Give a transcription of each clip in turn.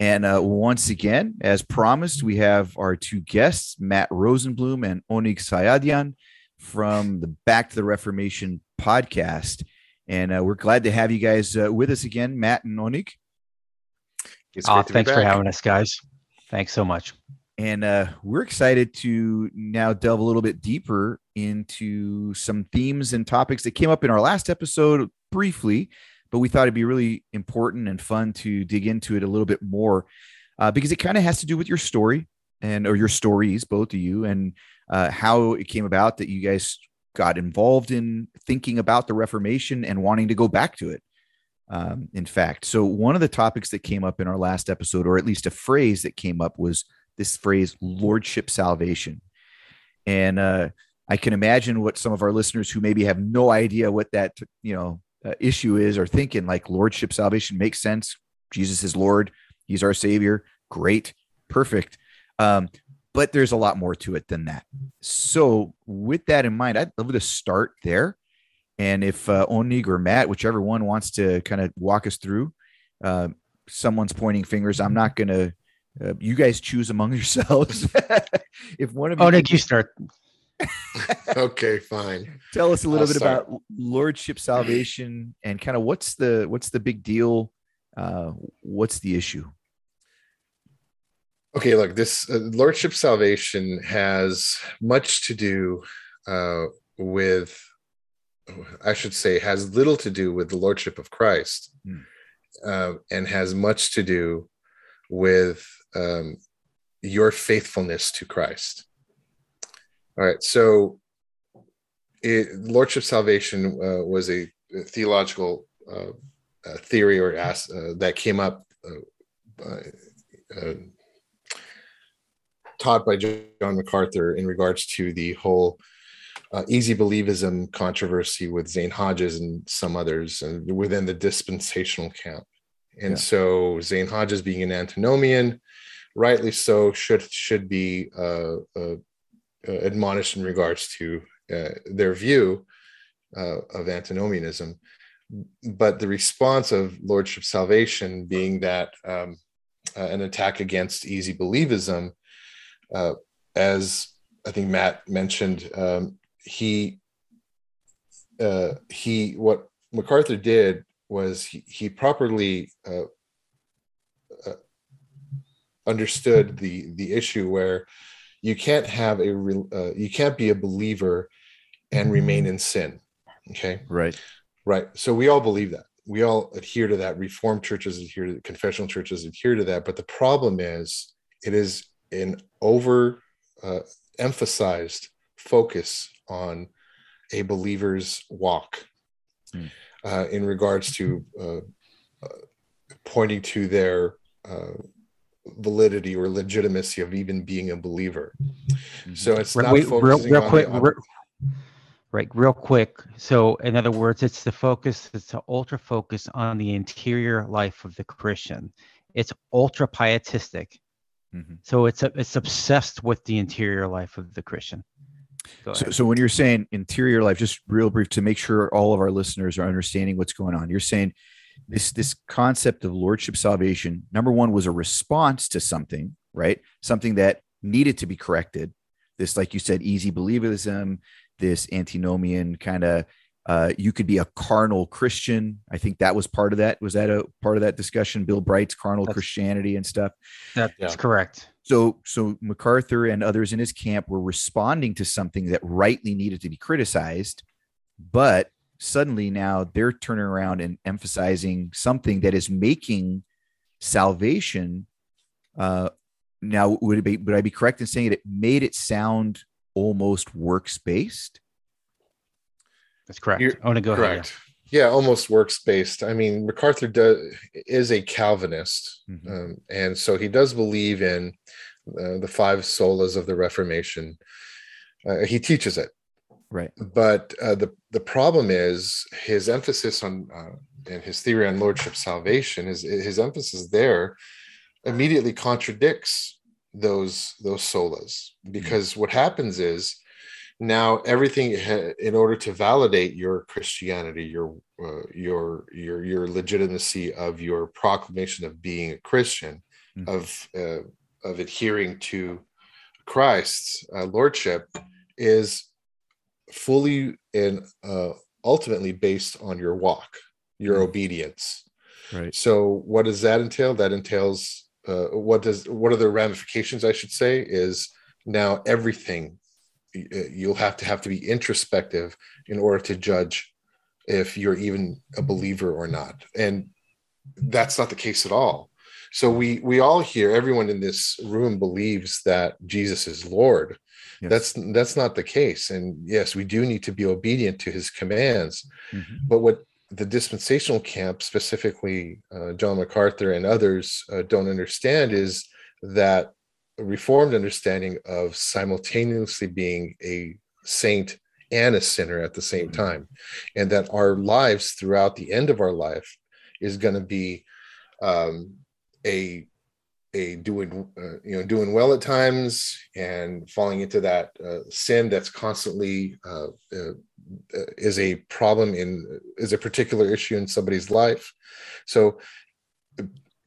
And uh, once again, as promised, we have our two guests, Matt Rosenblum and Onnig Sayadian from the Back to the Reformation podcast. And uh, we're glad to have you guys uh, with us again, Matt and Onnig. Oh, thanks for having us, guys. Thanks so much. And uh, we're excited to now delve a little bit deeper into some themes and topics that came up in our last episode briefly, but we thought it'd be really important and fun to dig into it a little bit more uh, because it kind of has to do with your story and or your stories, both of you, and uh, how it came about that you guys got involved in thinking about the Reformation and wanting to go back to it. Um, in fact, so one of the topics that came up in our last episode, or at least a phrase that came up, was this phrase "lordship salvation," and uh, I can imagine what some of our listeners who maybe have no idea what that you know uh, issue is or thinking. Like lordship salvation makes sense. Jesus is Lord. He's our Savior. Great, perfect. Um, but there's a lot more to it than that. So, with that in mind, I'd love to start there. And if uh, Onnig or Matt, whichever one wants to kind of walk us through, uh, someone's pointing fingers. I'm not going to. Uh, you guys choose among yourselves. if one of you, Onnig, you start. okay, fine. Tell us a little I'll bit start. about lordship salvation and kind of what's the what's the big deal? Uh, what's the issue? Okay, look, this uh, lordship salvation has much to do uh, with, I should say, has little to do with the lordship of Christ, mm. uh, and has much to do with um, your faithfulness to Christ. All right, so it, lordship salvation uh, was a, theological uh, theory or as, uh, that came up taught by John MacArthur in regards to the whole uh, easy believism controversy with Zane Hodges and some others and within the dispensational camp. And yeah. so Zane Hodges being an antinomian, rightly so, should should be uh, uh, uh admonished in regards to uh, their view uh, of antinomianism. But the response of Lordship Salvation being that um, an attack against easy believism uh, as I think Matt mentioned, um, he uh, he what MacArthur did was he, he properly uh, uh, understood the the issue where you can't have a uh, you can't be a believer and remain in sin. Okay, right, right. So we all believe that. We all adhere to that. Reformed churches adhere to confessional churches adhere to that. But the problem is, it is an over uh, emphasized focus on a believer's walk mm. uh, in regards to uh, uh, pointing to their uh, validity or legitimacy of even being a believer. Mm-hmm. So it's not Wait, focusing real, real quick. The, real, right, real quick. So, in other words, it's the focus. It's the ultra focus on the interior life of the Christian. It's ultra pietistic Mm-hmm. So it's it's obsessed with the interior life of the Christian. So, so when you're saying interior life, just real brief to make sure all of our listeners are understanding what's going on. You're saying this this concept of lordship salvation. Number one was a response to something, right? Something that needed to be corrected. This, like you said, easy believism, this antinomian kind of uh, you could be a carnal Christian. I think that was part of that. Was that a part of that discussion? Bill Bright's carnal that's, Christianity and stuff. That's yeah. correct. So, so MacArthur and others in his camp were responding to something that rightly needed to be criticized, but suddenly now they're turning around and emphasizing something that is making salvation. Uh, now, would it be? Would I be correct in saying it, it made it sound almost works based? That's correct. You're, I want to go ahead. correct. yeah almost works based i mean macarthur does, is a calvinist mm-hmm. um, and so he does believe in uh, the five solas of the reformation uh, he teaches it right but uh, the the problem is his emphasis on uh, and his theory on lordship salvation is his emphasis there immediately contradicts those those solas because mm-hmm. what happens is now everything in order to validate your christianity your uh, your your your legitimacy of your proclamation of being a christian mm-hmm. of uh, of adhering to christ's uh, lordship is fully and uh, ultimately based on your walk your mm-hmm. obedience. Right. So what does that entail? That entails uh, what does what are the ramifications i should say is now everything uh, you'll have to have to be introspective in order to judge if you're even a believer or not. And that's not the case at all. So we we all here everyone in this room believes that jesus is lord yes. that's that's not the case and yes we do need to be obedient to his commands mm-hmm. but what the dispensational camp specifically uh, john macarthur and others uh, don't understand is that reformed understanding of simultaneously being a saint and a sinner at the same mm-hmm. time and that our lives throughout the end of our life is going to be um, a a doing uh, you know doing well at times and falling into that uh, sin that's constantly uh, uh is a problem in is a particular issue in somebody's life so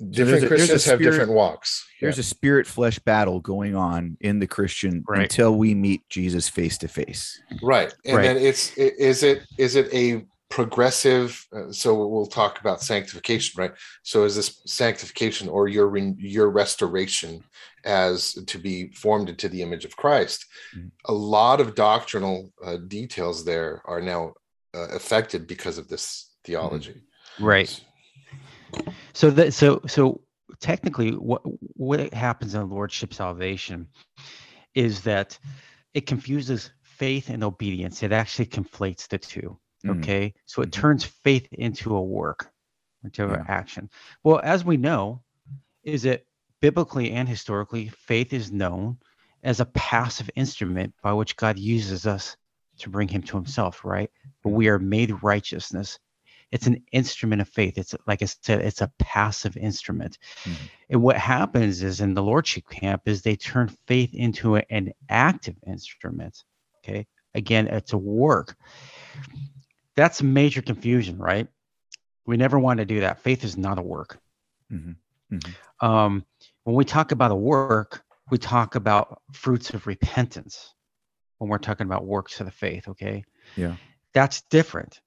different so a, Christians spirit, have different walks. There's yeah. a spirit flesh battle going on in the Christian right. until we meet Jesus face to face. Right. And right. then it's is it is it a progressive uh, so we'll talk about sanctification right? So is this sanctification or your your restoration as to be formed into the image of christ? Mm-hmm. a lot of doctrinal uh, details there are now uh, affected because of this theology. Right. So that so so technically, what what happens in lordship salvation is that it confuses faith and obedience. It actually conflates the 2 mm-hmm. Okay, so it mm-hmm. turns faith into a work, into yeah. an action. Well, as we know, is it biblically and historically, faith is known as a passive instrument by which God uses us to bring Him to Himself. Right, but we are made righteousness it's an instrument of faith. It's like I said, it's a passive instrument. Mm-hmm. And what happens is in the lordship camp is they turn faith into a, an active instrument. Okay. Again, it's a work. That's major confusion, right? We never want to do that. Faith is not a work. Mm-hmm. Mm-hmm. Um, when we talk about a work, we talk about fruits of repentance when we're talking about works of the faith. Okay. Yeah. That's different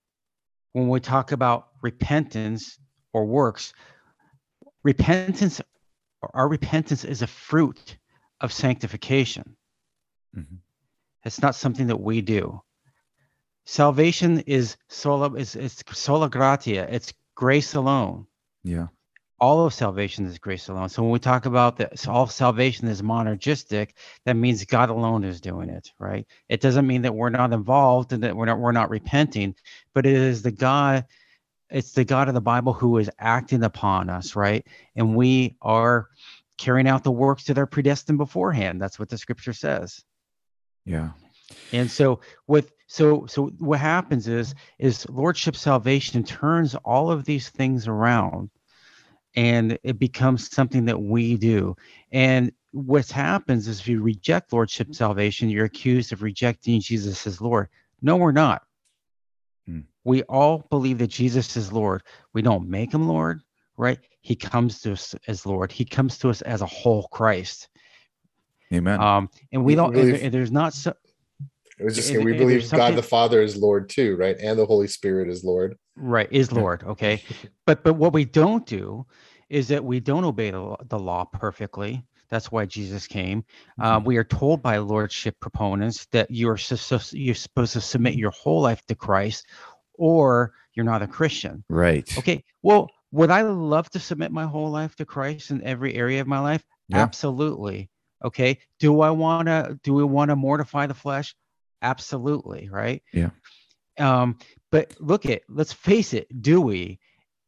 when we talk about repentance or works, repentance, or our repentance is a fruit of sanctification. Mm-hmm. It's not something that we do. Salvation is sola is it's sola gratia. It's grace alone. Yeah all of salvation is grace alone. So when we talk about that, all salvation is monergistic, that means God alone is doing it, right? It doesn't mean that we're not involved and that we're not we're not repenting, but it is the God, it's the God of the Bible who is acting upon us, right? And we are carrying out the works that are predestined beforehand. That's what the scripture says. Yeah. And so with so so what happens is is lordship salvation turns all of these things around and it becomes something that we do. And what happens is if you reject lordship salvation, you're accused of rejecting Jesus as Lord. No, we're not. Hmm. We all believe that Jesus is Lord. We don't make him Lord, right? He comes to us as Lord. He comes to us as a whole Christ. Amen. Um, and we don't. Believe, and there's not so. It was just we believe God the Father is Lord too, right? And the Holy Spirit is Lord. Right, is Lord. Okay, but but what we don't do is that we don't obey the, the law perfectly. That's why Jesus came. Uh, mm-hmm. we are told by lordship proponents that you're so, you're supposed to submit your whole life to Christ, or you're not a Christian. Right. Okay. Well, would I love to submit my whole life to Christ in every area of my life? Yeah. Absolutely. Okay. Do I want to? Do we want to mortify the flesh? Absolutely. Right. Yeah. Um, But look at, let's face it, do we?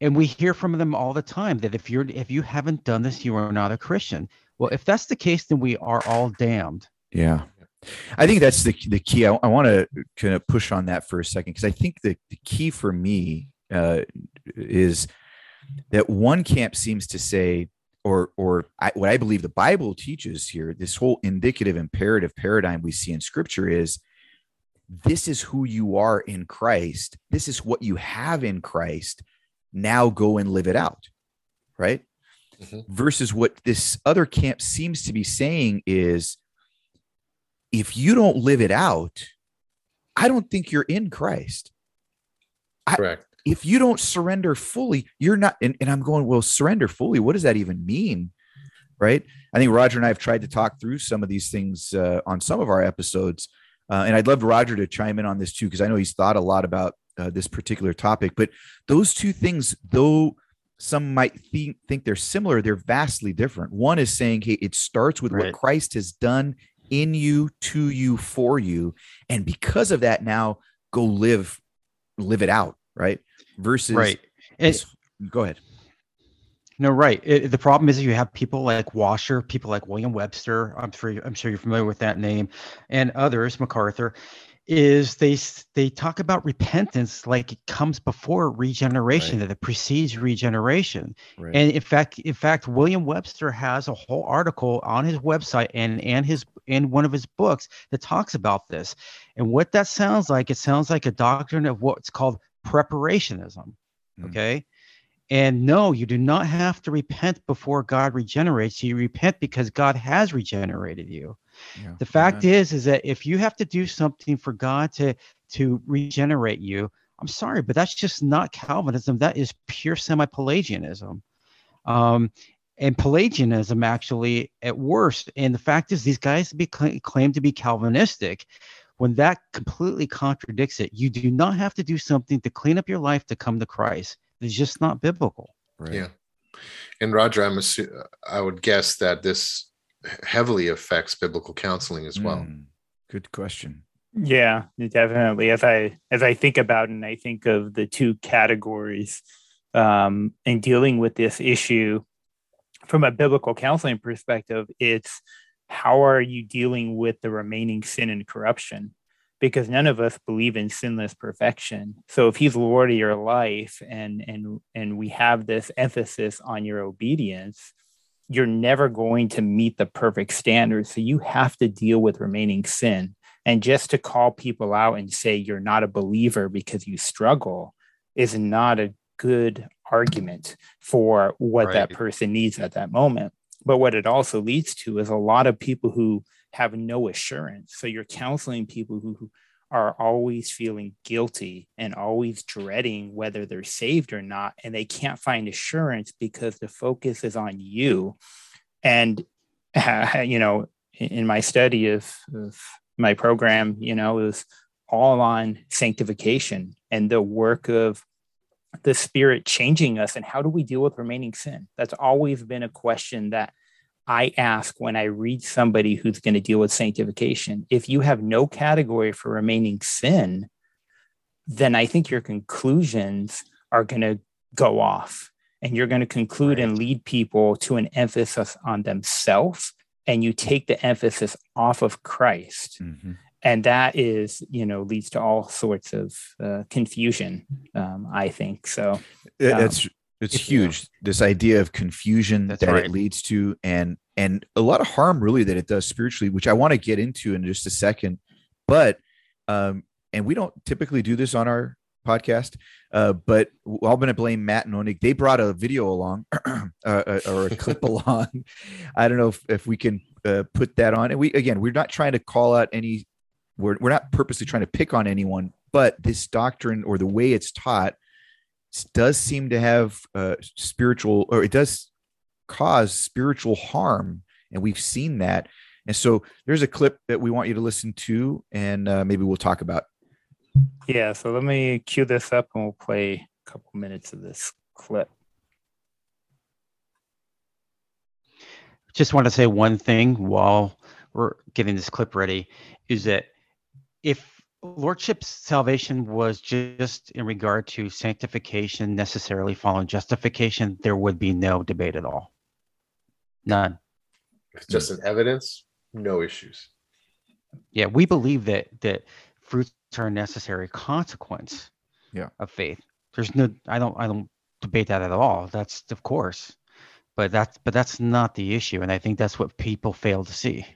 And we hear from them all the time that if you're if you haven't done this, you are not a Christian. Well, if that's the case, then we are all damned. Yeah. I think that's the the key. I, I want to kind of push on that for a second because I think the, the key for me uh, is that one camp seems to say, or or I, what I believe the Bible teaches here, this whole indicative imperative paradigm we see in Scripture is this is who you are in Christ. This is what you have in Christ. Now go and live it out, right? Mm-hmm. Versus what this other camp seems to be saying is if you don't live it out, I don't think you're in Christ. Correct. I, if you don't surrender fully, you're not. And, and I'm going, well, surrender fully. What does that even mean? Right. I think Roger and I have tried to talk through some of these things uh, on some of our episodes. Uh, and I'd love Roger to chime in on this too, because I know he's thought a lot about uh, this particular topic. But those two things, though some might think, think they're similar, they're vastly different. One is saying, hey, it starts with right. what Christ has done in you, to you, for you. And because of that, now go live, live it out, right? Versus right. And, go ahead. No, right. It, the problem is you have people like Washer, people like William Webster. I'm sure I'm sure you're familiar with that name, and others, MacArthur, is they they talk about repentance like it comes before regeneration right. that it precedes regeneration right. and in fact in fact william webster has a whole article on his website and and his in one of his books that talks about this and what that sounds like it sounds like a doctrine of what's called preparationism mm. okay and no, you do not have to repent before God regenerates you. You repent because God has regenerated you. Yeah. The fact yeah. is, is that if you have to do something for God to to regenerate you, I'm sorry, but that's just not Calvinism. That is pure semi-Pelagianism. Um, and Pelagianism actually at worst. And the fact is, these guys be, claim to be Calvinistic. When that completely contradicts it, you do not have to do something to clean up your life to come to Christ. It's just not biblical. Right? Yeah. And Roger, I'm assu- I would guess that this heavily affects biblical counseling as well. Mm, good question. Yeah, definitely. As I as I think about and I think of the two categories um, in dealing with this issue from a biblical counseling perspective, it's how are you dealing with the remaining sin and corruption? Because none of us believe in sinless perfection. So if he's Lord of your life and and and we have this emphasis on your obedience, you're never going to meet the perfect standard. So you have to deal with remaining sin. And just to call people out and say you're not a believer because you struggle is not a good argument for what right. that person needs at that moment. But what it also leads to is a lot of people who have no assurance. So you're counseling people who, are always feeling guilty and always dreading whether they're saved or not. And they can't find assurance because the focus is on you. And, uh, you know, in my study of, of my program, you know, it was all on sanctification and the work of the spirit changing us and how do we deal with remaining sin that's always been a question that I ask when I read somebody who's going to deal with sanctification, if you have no category for remaining sin, then I think your conclusions are going to go off and you're going to conclude right. and lead people to an emphasis on themselves and you take the emphasis off of Christ. Mm-hmm. And that is, you know, leads to all sorts of uh, confusion, um, I think. So um, that's it's huge. Yeah. This idea of confusion That's that right. it leads to, and and a lot of harm really that it does spiritually, which I want to get into in just a second. But um, and we don't typically do this on our podcast, uh, but I'm going to blame Matt and Onnig. They brought a video along uh, uh, or a clip along. I don't know if, if we can uh, put that on. And we again, we're not trying to call out any. We're we're not purposely trying to pick on anyone, but this doctrine or the way it's taught does seem to have uh, spiritual, or it does cause spiritual harm, and we've seen that. And so there's a clip that we want you to listen to, and uh, maybe we'll talk about. Yeah, so let me cue this up, and we'll play a couple minutes of this clip. Just want to say one thing while we're getting this clip ready is that if lordship salvation was just in regard to sanctification necessarily following justification there would be no debate at all. None. It's just an evidence no issues. Yeah we believe that that fruits are a necessary consequence yeah. of faith. There's no i don't i don't debate that at all. That's of course. But that's but that's not the issue and i think that's what people fail to see.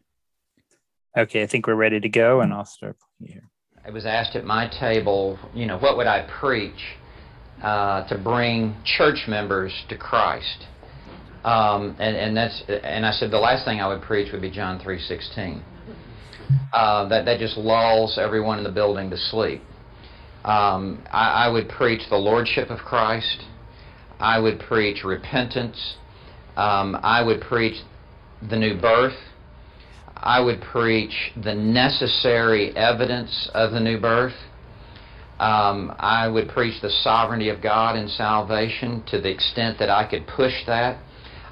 Okay i think we're ready to go and i'll start here I was asked at my table, you know, what would I preach uh, to bring church members to Christ? Um, and, and that's and I said the last thing I would preach would be John three sixteen. Uh, that that just lulls everyone in the building to sleep. Um, I, I would preach the lordship of Christ. I would preach repentance. Um, I would preach the new birth. I would preach the necessary evidence of the new birth. Um, I would preach the sovereignty of God in salvation to the extent that I could push that.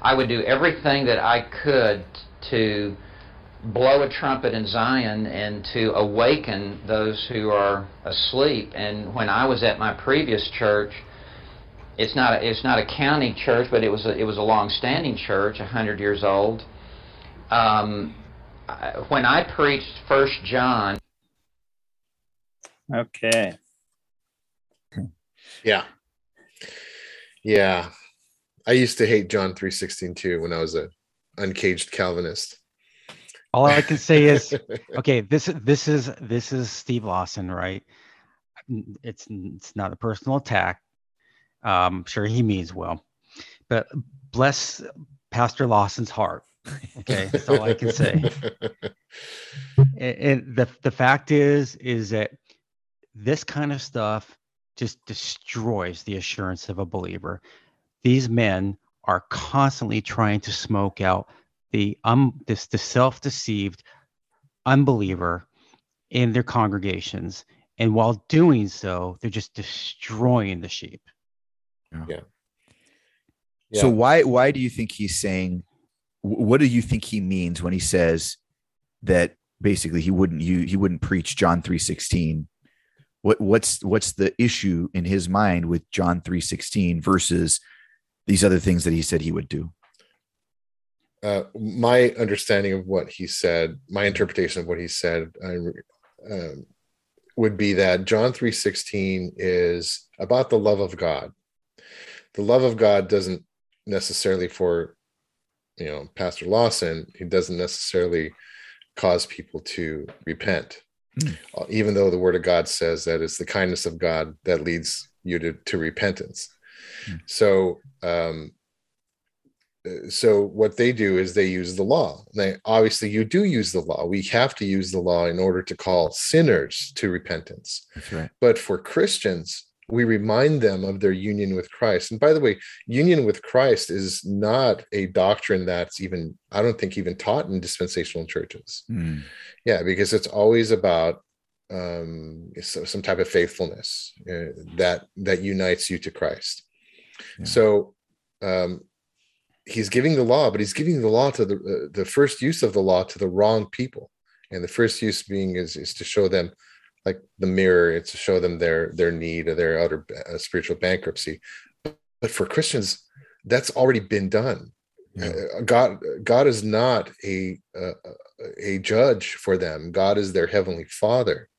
I would do everything that I could to blow a trumpet in Zion and to awaken those who are asleep. And when I was at my previous church, it's not a, it's not a county church, but it was a, it was a long-standing church, hundred years old. Um, when I preached First John. Okay. Yeah. Yeah. I used to hate John 316 too when I was a uncaged Calvinist. All I can say is okay, this this is this is Steve Lawson, right? It's it's not a personal attack. Um, sure he means well. But bless Pastor Lawson's heart okay, that's all I can say. and, and the the fact is, is that this kind of stuff just destroys the assurance of a believer. These men are constantly trying to smoke out the um this the self-deceived unbeliever in their congregations and while doing so they're just destroying the sheep yeah. yeah. so why why do you think he's saying what do you think he means when he says that basically he wouldn't you he wouldn't preach John 3:16 what what's what's the issue in his mind with John 3:16 versus these other things that he said he would do? Uh, my understanding of what he said my interpretation of what he said I, uh, would be that John 3:16 is about the love of God. The love of God doesn't necessarily for you know pastor lawson he doesn't necessarily cause people to repent. Mm. even though the word of god says that it's the kindness of god that leads you to, to repentance. Mm. so um so what they do is they use the law. They obviously you do use the law. We have to use the law in order to call sinners to repentance. That's right. But for christians we remind them of their union with Christ. And by the way, union with Christ is not a doctrine that's even, I don't think, even taught in dispensational churches. Mm. Yeah, because it's always about um, some type of faithfulness uh, that that unites you to Christ. Yeah. So um, he's giving the law, but he's giving the law to the uh, the first use of the law to the wrong people, and the first use being is is to show them like the mirror it's to show them their their need or their utter uh, spiritual bankruptcy. But for christians that's already been done. Yeah. uh, god god is not a uh, a judge for them. God is their heavenly father.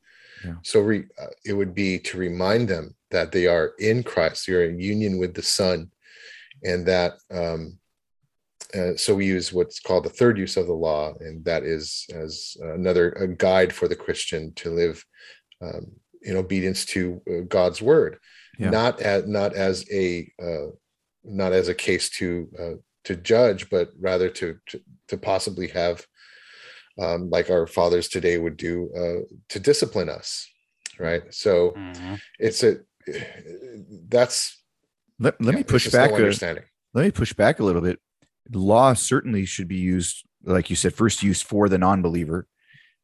Yeah. so re, uh, it would be to remind them that they are in christ. You're in union with the son and that um, uh, so we use what's called the third use of the law, and that is as another a guide for the Christian to live um, in obedience to uh, God's word, yeah. not as not as a uh, not as a case to uh, to judge, but rather to to, to possibly have, um, like our fathers today would do, uh, to discipline us, right? So mm-hmm. it's a that's let, let yeah, me push back. No a, let me push back a little bit law certainly should be used, like you said, first use for the non-believer.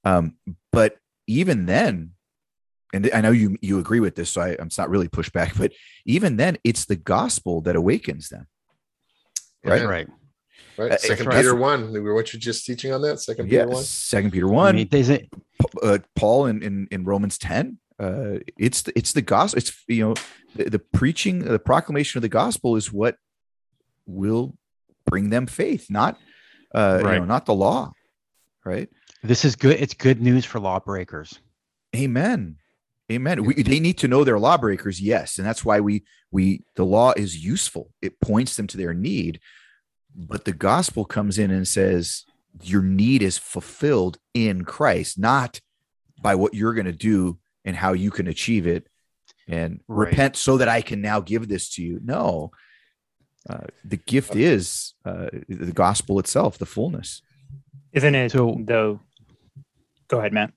Um, but even then, and I know you you agree with this, so I, I'm not really pushback, but even then, it's the gospel that awakens them. Right, right, right. Uh, Second Peter one. We what you're just teaching on that. Second Peter one. Second Peter one. I mean, there's a, uh, Paul in, in, in Romans 10. Uh, it's the, it's the gospel. It's you know the, the preaching, the proclamation of the gospel is what will bring them faith, not uh, right. you know, not the law, right? This is good. It's good news for lawbreakers. Amen. Amen. We, they need to know they're lawbreakers, yes, and that's why we we the law is useful. It points them to their need, but the gospel comes in and says your need is fulfilled in Christ, not by what you're going to do and how you can achieve it and right. repent so that I can now give this to you. No, uh, the gift is uh, the gospel itself, the fullness. Isn't it? So, though, go ahead, Matt.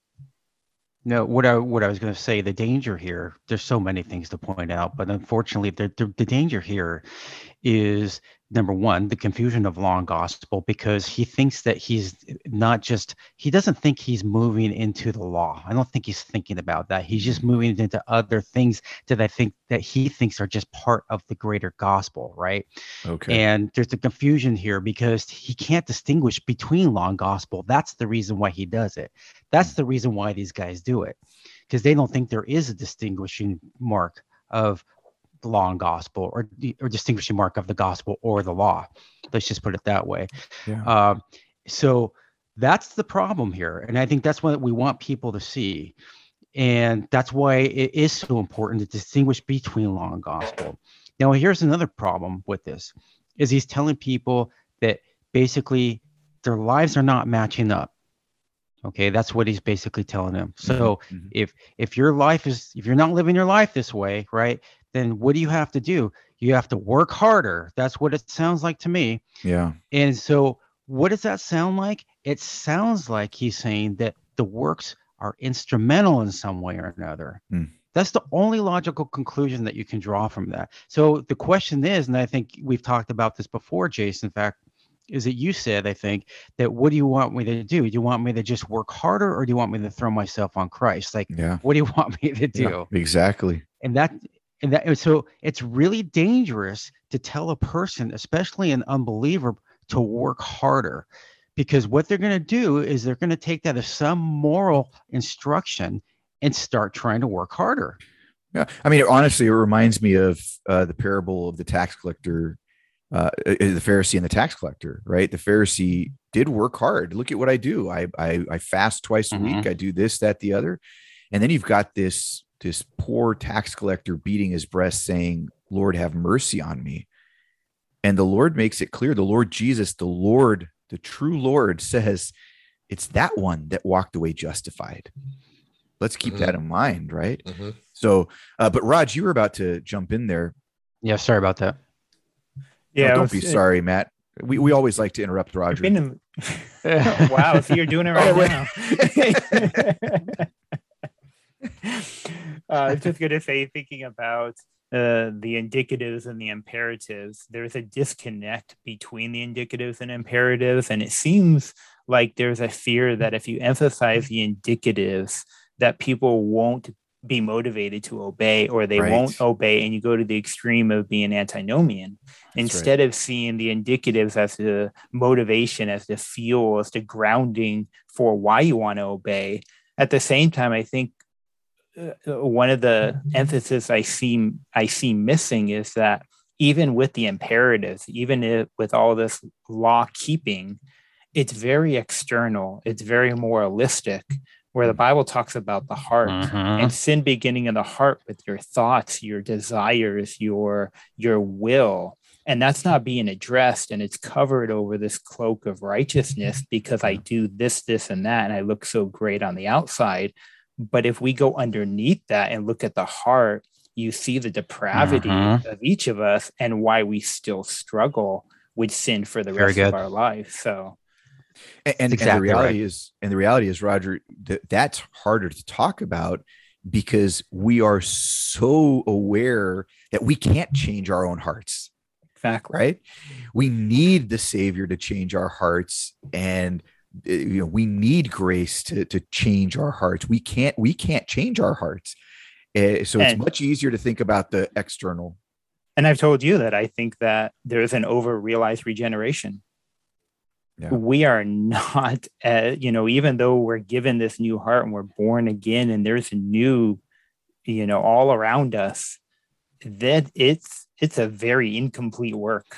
No, what I what I was going to say, the danger here. There's so many things to point out, but unfortunately, the, the the danger here is number one, the confusion of law and gospel, because he thinks that he's not just, he doesn't think he's moving into the law. I don't think he's thinking about that. He's just mm-hmm. moving into other things that I think that he thinks are just part of the greater gospel, right? Okay. And there's a confusion here because he can't distinguish between law and gospel. That's the reason why he does it. That's mm. the reason why these guys do it, because they don't think there is a distinguishing mark of the law and gospel or or distinguishing mark of the gospel or the law let's just put it that way yeah. um, so that's the problem here and i think that's what we want people to see and that's why it is so important to distinguish between law and gospel now here's another problem with this is he's telling people that basically their lives are not matching up okay that's what he's basically telling them so mm-hmm. mm-hmm. if if your life is if you're not living your life this way right then what do you have to do? You have to work harder. That's what it sounds like to me. Yeah. And so, what does that sound like? It sounds like he's saying that the works are instrumental in some way or another. Mm. That's the only logical conclusion that you can draw from that. So the question is, and I think we've talked about this before, Jason. In fact, is that you said, I think, that what do you want me to do? Do you want me to just work harder or do you want me to throw myself on Christ? Like, yeah. what do you want me to do? Yeah, exactly. And that and that so it's really dangerous to tell a person especially an unbeliever to work harder. Because what they're going to do is they're going to take that as some moral instruction and start trying to work harder. Yeah i mean honestly it reminds me of uh, the parable of the tax collector uh, uh, the pharisee and the tax collector right? The pharisee did work hard. Look at what i do. I i, I fast twice a mm-hmm. week. I do this that the other. And then you've got this this poor tax collector beating his breast saying, Lord, have mercy on me. And the Lord makes it clear the Lord Jesus, the Lord, the true Lord says, it's that one that walked away justified. Let's keep mm-hmm. that in mind, right? Mm-hmm. So, uh, but Raj, you were about to jump in there. Yeah, sorry about that. Yeah, don't be sorry, Matt. We we always like to interrupt Roger. In, wow, so you're doing it right now. Uh, I was just going to say, thinking about uh, the indicatives and the imperatives, there's a disconnect between the indicatives and imperatives. And it seems like there's a fear that if you emphasize the indicatives, that people won't be motivated to obey or they right. won't obey and you go to the extreme of being antinomian That's instead right. of seeing the indicatives as the motivation as the fuel as the grounding for why you want to obey at the same time i think one of the emphasis I see I see missing is that even with the imperatives, even if, with all this law keeping, it's very external. It's very moralistic. Where the Bible talks about the heart uh-huh. and sin beginning in the heart with your thoughts, your desires, your your will, and that's not being addressed and it's covered over this cloak of righteousness because i do this this and that and i look so great on the outside but if we go underneath that and look at the heart, you see the depravity uh-huh. of each of us and why we still struggle with sin for the Very rest good. of our life. So, and, and, exactly and the reality right. is, and the reality is, Roger, that that's harder to talk about because we are so aware that we can't change our own hearts. Exactly. Right. We need the Savior to change our hearts. And you know we need grace to to change our hearts. We can't we can't change our hearts. Uh, so and, it's much easier to think about the external. And i've told you that i think that there's an over realized regeneration. Yeah. we are not uh, you know even though we're given this new heart and we're born again and there's a new you know all around us that it's it's a very incomplete work.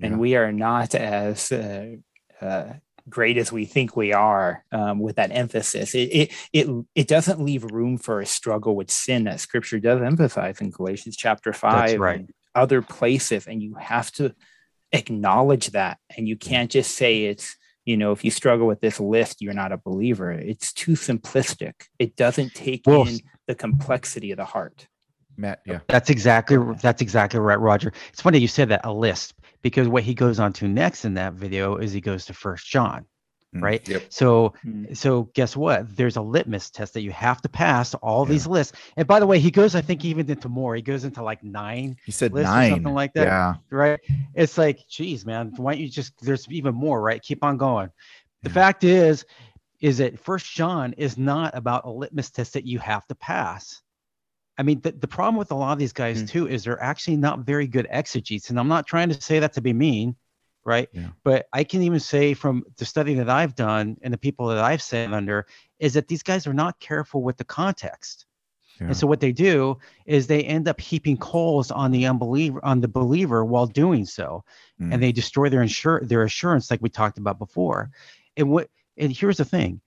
And yeah. we are not as uh, uh, great as we think we are um, with that emphasis it, it it it doesn't leave room for a struggle with sin that scripture does emphasize in galatians chapter 5 right. and other places and you have to acknowledge that and you can't just say it's you know if you struggle with this list you're not a believer. It's too simplistic. It doesn't take well, in the complexity of the heart. Matt yeah. That's exactly that's exactly right roger. It's funny you said that a list because what he goes on to next in that video is he goes to first john mm, right? yep. so mm. so guess what? There's a litmus test that you have to pass all yeah. these lists. And by the way he goes i think even into more. He goes into like nine he said nine something like that yeah. right? It's like geez man why don't you just there's even more right? Keep on going. The yeah. fact is is that first john is not about a litmus test that you have to pass I mean, the, the problem with a lot of these guys mm. too is they're actually not very good exegetes. And I'm not trying to say that to be mean, right? Yeah. But I can even say from the study that I've done and the people that I've sat under is that these guys are not careful with the context. Yeah. And so what they do is they end up heaping coals on the unbeliever on the believer while doing so. Mm. And they destroy their insure their assurance like we talked about before. And what and here's the thing.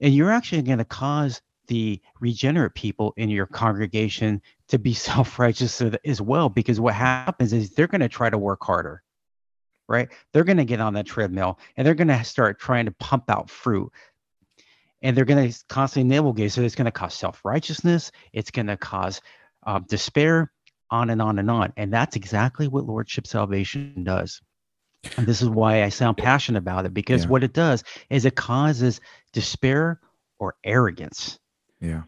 And you're actually going to cause the regenerate people in your congregation to be self-righteous as well because what happens is they're going to try to work harder right? They're going to get on that treadmill and they're going to start trying to pump out fruit. And they're going to constantly navel gaze so it's going to cause self-righteousness it's going to cause uh, despair on and on and on. And that's exactly what lordship salvation does. And this is why i sound passionate about it because yeah. what it does is it causes despair or arrogance yeah.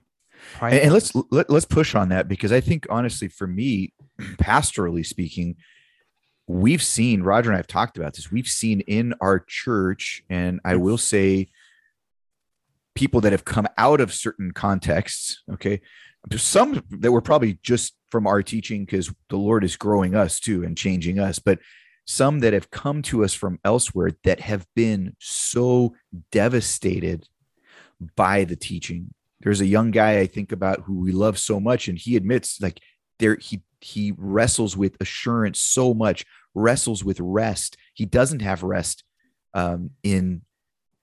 And, and let's let, let's push on that because I think honestly for me pastorally speaking we've seen Roger and I have talked about this we've seen in our church and I will say people that have come out of certain contexts okay some that were probably just from our teaching because the Lord is growing us too and changing us but some that have come to us from elsewhere that have been so devastated by the teaching there's a young guy I think about who we love so much, and he admits like there he he wrestles with assurance so much, wrestles with rest. He doesn't have rest um, in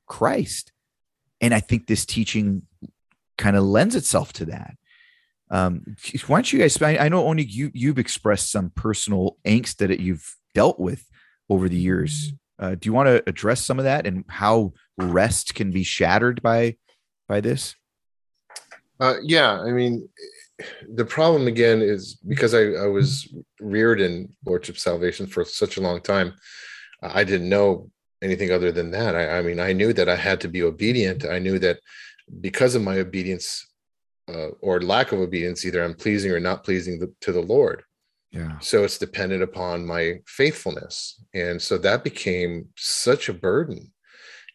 Christ, and I think this teaching kind of lends itself to that. Um, why don't you guys? I, I know Onnig you you've expressed some personal angst that you've dealt with over the years. Uh, do you want to address some of that and how rest can be shattered by by this? Uh, yeah, I mean, the problem again is because I, I was reared in Lordship Salvation for such a long time, I didn't know anything other than that. I, I mean, I knew that I had to be obedient. I knew that because of my obedience uh, or lack of obedience, either I'm pleasing or not pleasing the, to the Lord. Yeah. So it's dependent upon my faithfulness. And so that became such a burden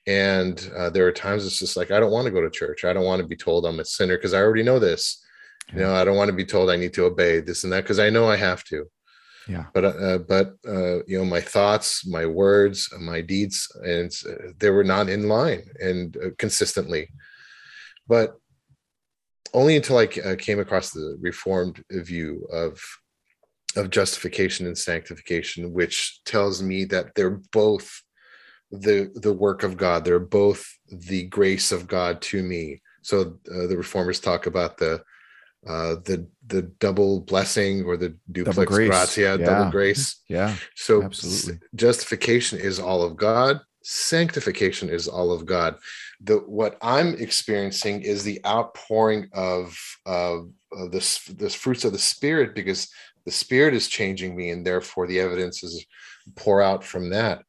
and uh, there are times it's just like i don't want to go to church. I don't want to be told i'm a sinner because i already know this. You know i don't want to be told i need to obey this and that because i know i have to. Yeah. But uh, but uh, you know my thoughts my words my deeds and uh, they were not in line and uh, consistently. But only until i uh, came across the reformed view of of justification and sanctification which tells me that they're both the the work of God. They're both the grace of God to me. So uh, the reformers talk about the uh, the the double blessing or the duplex double gratia, yeah. double grace. Yeah. So absolutely. justification is all of God. Sanctification is all of God. The what I'm experiencing is the outpouring of of, of this this fruits of the spirit because the spirit is changing me and therefore the evidence is pour out from that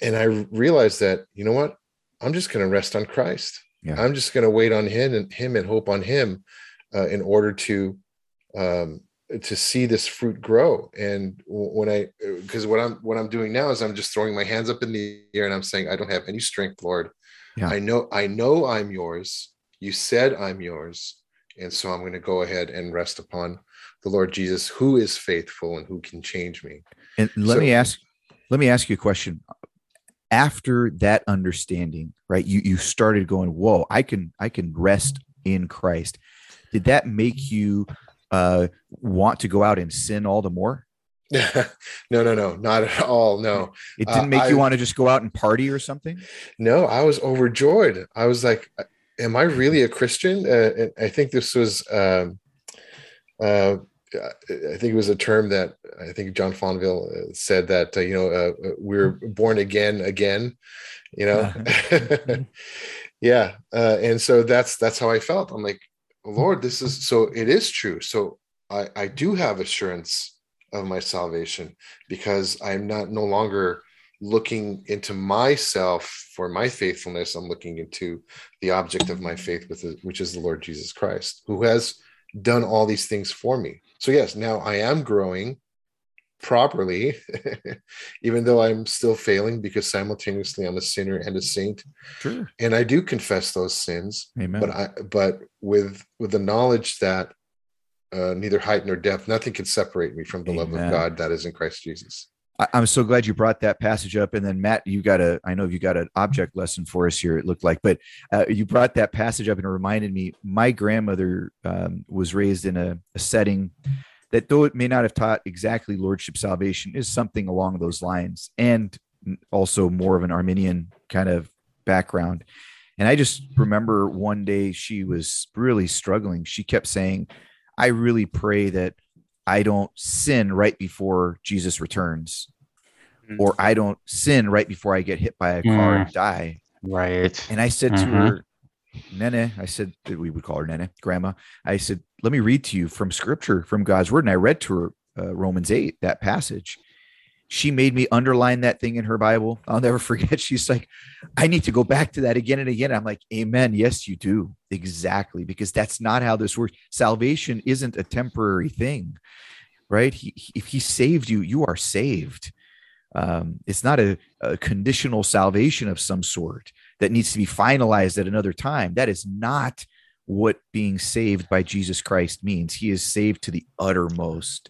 and I realized that you know what, I'm just going to rest on Christ. Yeah. I'm just going to wait on Him and Him and hope on Him uh, in order to um, to see this fruit grow. And when I, because what I'm what I'm doing now is I'm just throwing my hands up in the air and I'm saying, I don't have any strength, Lord. Yeah. I know I know I'm yours. You said I'm yours, and so I'm going to go ahead and rest upon the Lord Jesus, who is faithful and who can change me. And let so, me ask, let me ask you a question after that understanding, right? You you started going, whoa, I can I can rest in Christ. Did that make you uh, want to go out and sin all the more? no, no, no, not at all. No, it didn't make uh, you I, want to just go out and party or something. No, I was overjoyed. I was like, "Am I really a Christian?" Uh, I think this was, um, uh, I think it was a term that I think John Fonville uh, said that uh, you know uh, we're born again, again. You know, yeah, and so that's that's how I felt. I'm like, Lord, this is so. It is true. So I I do have assurance of my salvation because I'm not no longer looking into myself for my faithfulness. I'm looking into the object of my faith, with which is the Lord Jesus Christ, who has done all these things for me. So yes, now I am growing properly, even though I'm still failing because simultaneously I'm a sinner and a saint. Sure. And I do confess those sins. Amen. But I but with with the knowledge that uh, neither height nor depth. Nothing can separate me from the Amen. love of God that is in Christ Jesus. I'm so glad you brought that passage up. And then Matt, you got a, I know you got an object lesson for us here. It looked like, but uh, you brought that passage up and it reminded me. My grandmother um, was raised in a, a, setting that, though it may not have taught exactly lordship salvation, is something along those lines, and also more of an Arminian kind of background. And I just remember one day she was really struggling. She kept saying, I really pray that I don't sin right before Jesus returns, mm. or I don't sin right before I get hit by a car mm. and die. Right. And I said mm-hmm. to her, Nene, I said that we would call her Nene, Grandma. I said, let me read to you from Scripture, from God's Word, and I read to her uh, Romans eight, that passage, she made me underline that thing in her Bible. I'll never forget. She's like, I need to go back to that again and again. I'm like, Amen. Yes, you do. Exactly. Because that's not how this works. Salvation isn't a temporary thing, right? He, if he saved you, you are saved. Um, it's not a, a conditional salvation of some sort that needs to be finalized at another time. That is not what being saved by Jesus Christ means. He is saved to the uttermost.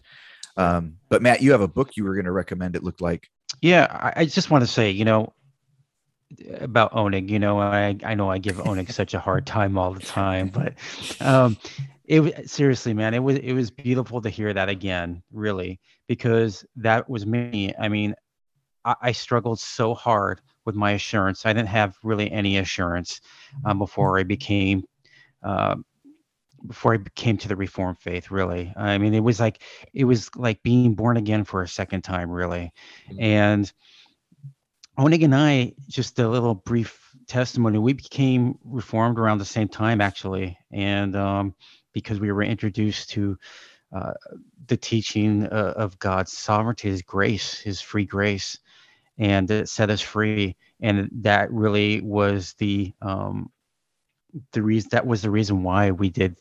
Um, but Matt, you have a book you were going to recommend. It looked like. Yeah, I, I just want to say, you know, about Onnig. You know, I I know I give Onnig such a hard time all the time, but um, it seriously, man, it was it was beautiful to hear that again, really, because that was me. I mean, I, I struggled so hard with my assurance. I didn't have really any assurance um, before I became um, before I came to the Reformed faith. Really, I mean, it was like it was like being born again for a second time, really. Mm-hmm. And Onnig and I, just a little brief testimony. We became Reformed around the same time, actually, and um, because we were introduced to uh, the teaching uh, of God's sovereignty, His grace, His free grace, and it set us free. And that really was the um, the reason. That was the reason why we did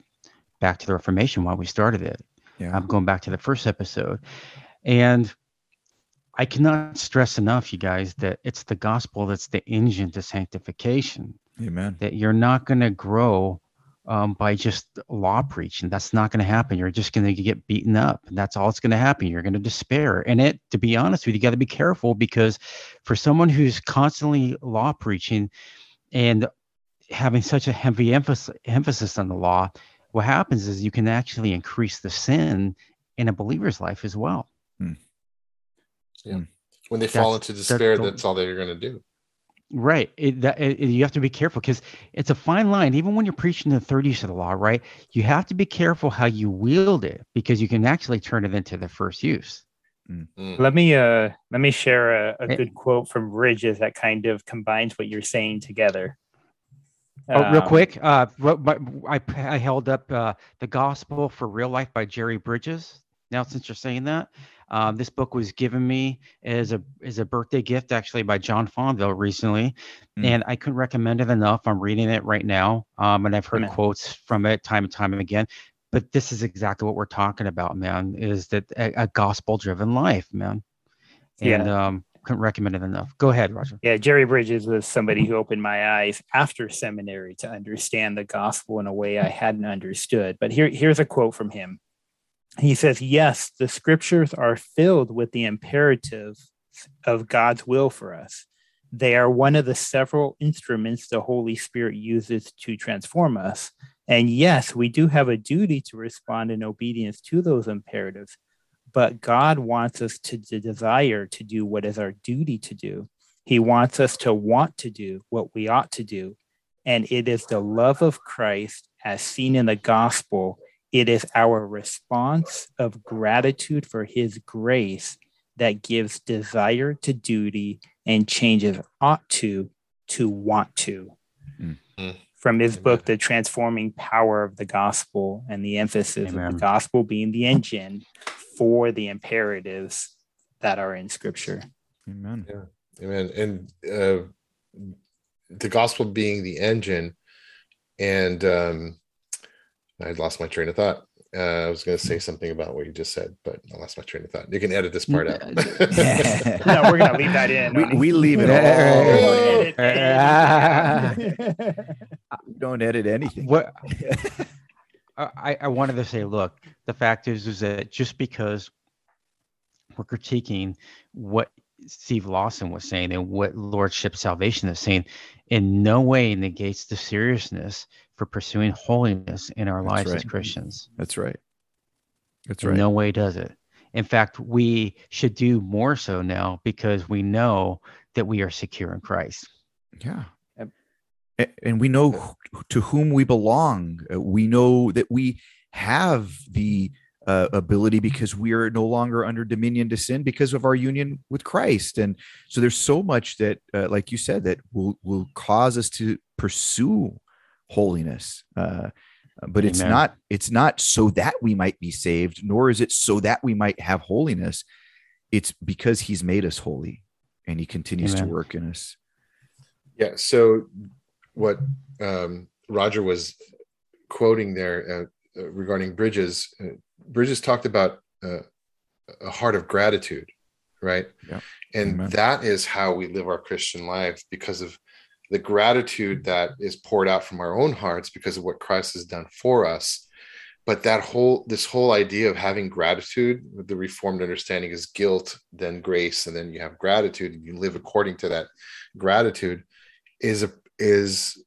back to the Reformation why we started it. Yeah. I'm going back to the first episode. And I cannot stress enough, you guys, that it's the gospel that's the engine to sanctification. Amen. That you're not going to grow um, by just law preaching. That's not going to happen. You're just going to get beaten up. And that's all that's going to happen. You're going to despair. And it, to be honest with you, you got to be careful because for someone who's constantly law preaching and having such a heavy emphasis, emphasis on the law, what happens is you can actually increase the sin in a believer's life as well. Hmm. Yeah. Hmm. When they that's, fall into despair, that's, that's all they're going to do. Right. It, that, it, you have to be careful because it's a fine line. Even when you're preaching the third use of the law, right? You have to be careful how you wield it because you can actually turn it into the first use. Mm. Let me uh let me share a, a good quote from Bridges that kind of combines what you're saying together. Oh, real um, quick, uh, I, I held up uh, the Gospel for Real Life by Jerry Bridges. Now, since you're saying that, um, this book was given me as a as a birthday gift, actually, by John Fonville recently, mm. and I couldn't recommend it enough. I'm reading it right now, um, and I've heard Amen. quotes from it time and time again. But this is exactly what we're talking about, man. Is that a, a gospel-driven life, man? And yeah. um, couldn't recommend it enough. Go ahead, Roger. Yeah, Jerry Bridges was somebody who opened my eyes after seminary to understand the gospel in a way I hadn't understood. But here, here's a quote from him. He says, Yes, the scriptures are filled with the imperative of God's will for us. they are one of the several instruments the Holy Spirit uses to transform us. And yes, we do have a duty to respond in obedience to those imperatives, but God wants us to desire to do what is our duty to do. He wants us to want to do what we ought to do. And it is the love of Christ as seen in the gospel. It is our response of gratitude for his grace that gives desire to duty and changes ought to to want to. Mm-hmm. From his book, The Transforming Power of the Gospel, and the emphasis Amen. of the gospel being the engine for the imperatives that are in Scripture. Amen. Yeah. Amen. And uh, the gospel being the engine, and um, I lost my train of thought. Uh, I was going to say something about what you just said, but I lost my train of thought. You can edit this part out. no, we're going to leave that in. We, we leave it all. don't edit anything. What? I, I wanted to say, look, the fact is, is that just because we're critiquing what Steve Lawson was saying and what Lordship Salvation is saying, in no way negates the seriousness for pursuing holiness in our That's lives right. as Christians. That's right. That's right. In no way does it. In fact, we should do more so now because we know that we are secure in Christ. Yeah. And we know to whom we belong. Uh, we know that we have the uh, ability because we are no longer under dominion to sin because of our union with Christ. And so there's so much that, uh, like you said, that will will cause us to pursue holiness. Uh, but it's not it's not so that we might be saved, nor is it so that we might have holiness. It's because He's made us holy, and He continues Amen. to work in us. Yeah. So what um, Roger was quoting there uh, uh regarding Bridges, uh, Bridges talked about uh, a heart of gratitude, right? Yeah. And Amen. that is how we live our Christian life because of the gratitude that is poured out from our own hearts because of what Christ has done for us. But that whole this whole idea of having gratitude, the reformed understanding is guilt, then grace, and then you have gratitude, and you live according to that gratitude, is a is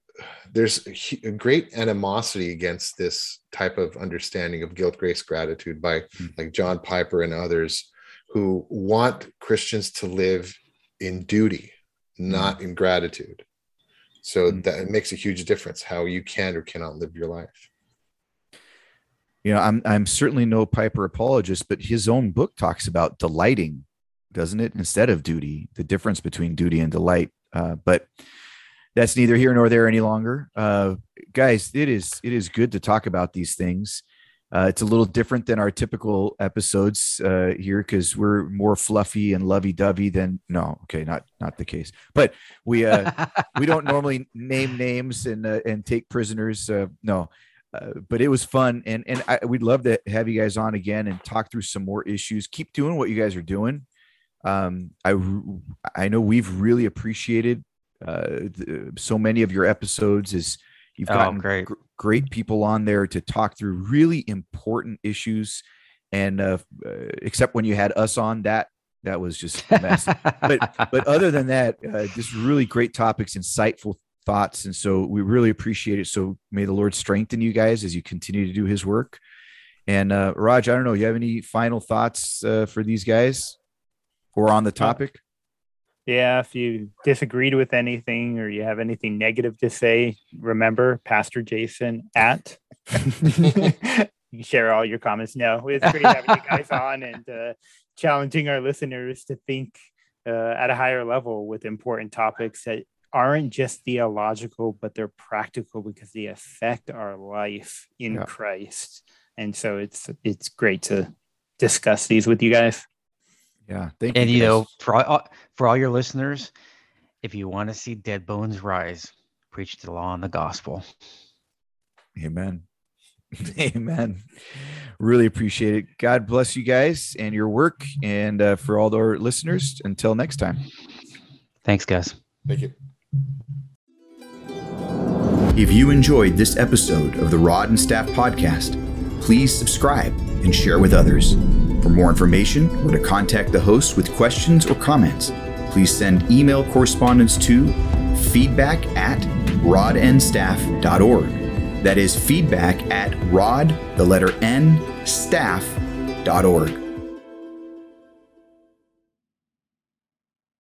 there's a, great animosity against this type of understanding of guilt, grace, gratitude by mm-hmm. like John Piper and others who want Christians to live in duty, not mm-hmm. in gratitude. So mm-hmm. that it makes a huge difference how you can or cannot live your life. You know, I'm I'm certainly no Piper apologist, but his own book talks about delighting, doesn't it? Instead of duty, the difference between duty and delight. Uh, but that's neither here nor there any longer. Uh, guys, it is it is good to talk about these things. Uh, it's a little different than our typical episodes uh, here because we're more fluffy and lovey-dovey than no, okay, not not the case. But we uh, we don't normally name names and uh, and take prisoners. Uh, no, uh, but it was fun, and and I, we'd love to have you guys on again and talk through some more issues. Keep doing what you guys are doing. Um, I I know we've really appreciated the, so many of your episodes. Is You've oh, great. Gr- great people on there to talk through really important issues. And uh, uh, except when you had us on, that that was just a mess. but but other than that, uh, just really great topics, insightful thoughts, and so we really appreciate it. So may the Lord strengthen you guys as you continue to do His work. And uh, Raj, I don't know, you have any final thoughts uh, for these guys, or on the topic? Yeah, if you disagreed with anything or you have anything negative to say, remember Pastor Jason at. you share all your comments. No, it's great having you guys on and uh, challenging our listeners to think uh, at a higher level with important topics that aren't just theological, but they're practical because they affect our life in yeah. Christ. And so it's it's great to discuss these with you guys. Yeah, thank and you. you know, for all for all your listeners, if you want to see dead bones rise, preach the law and the gospel. Amen. Amen. Really appreciate it. God bless you guys and your work. And uh, for all our listeners, until next time. Thanks, guys. Thank you. If you enjoyed this episode of the Rod and Staff Podcast, please subscribe and share with others. For more information or to contact the host with questions or comments, please send email correspondence to feedback at rodnstaff.org. That is feedback at rod, the letter N, staff.org.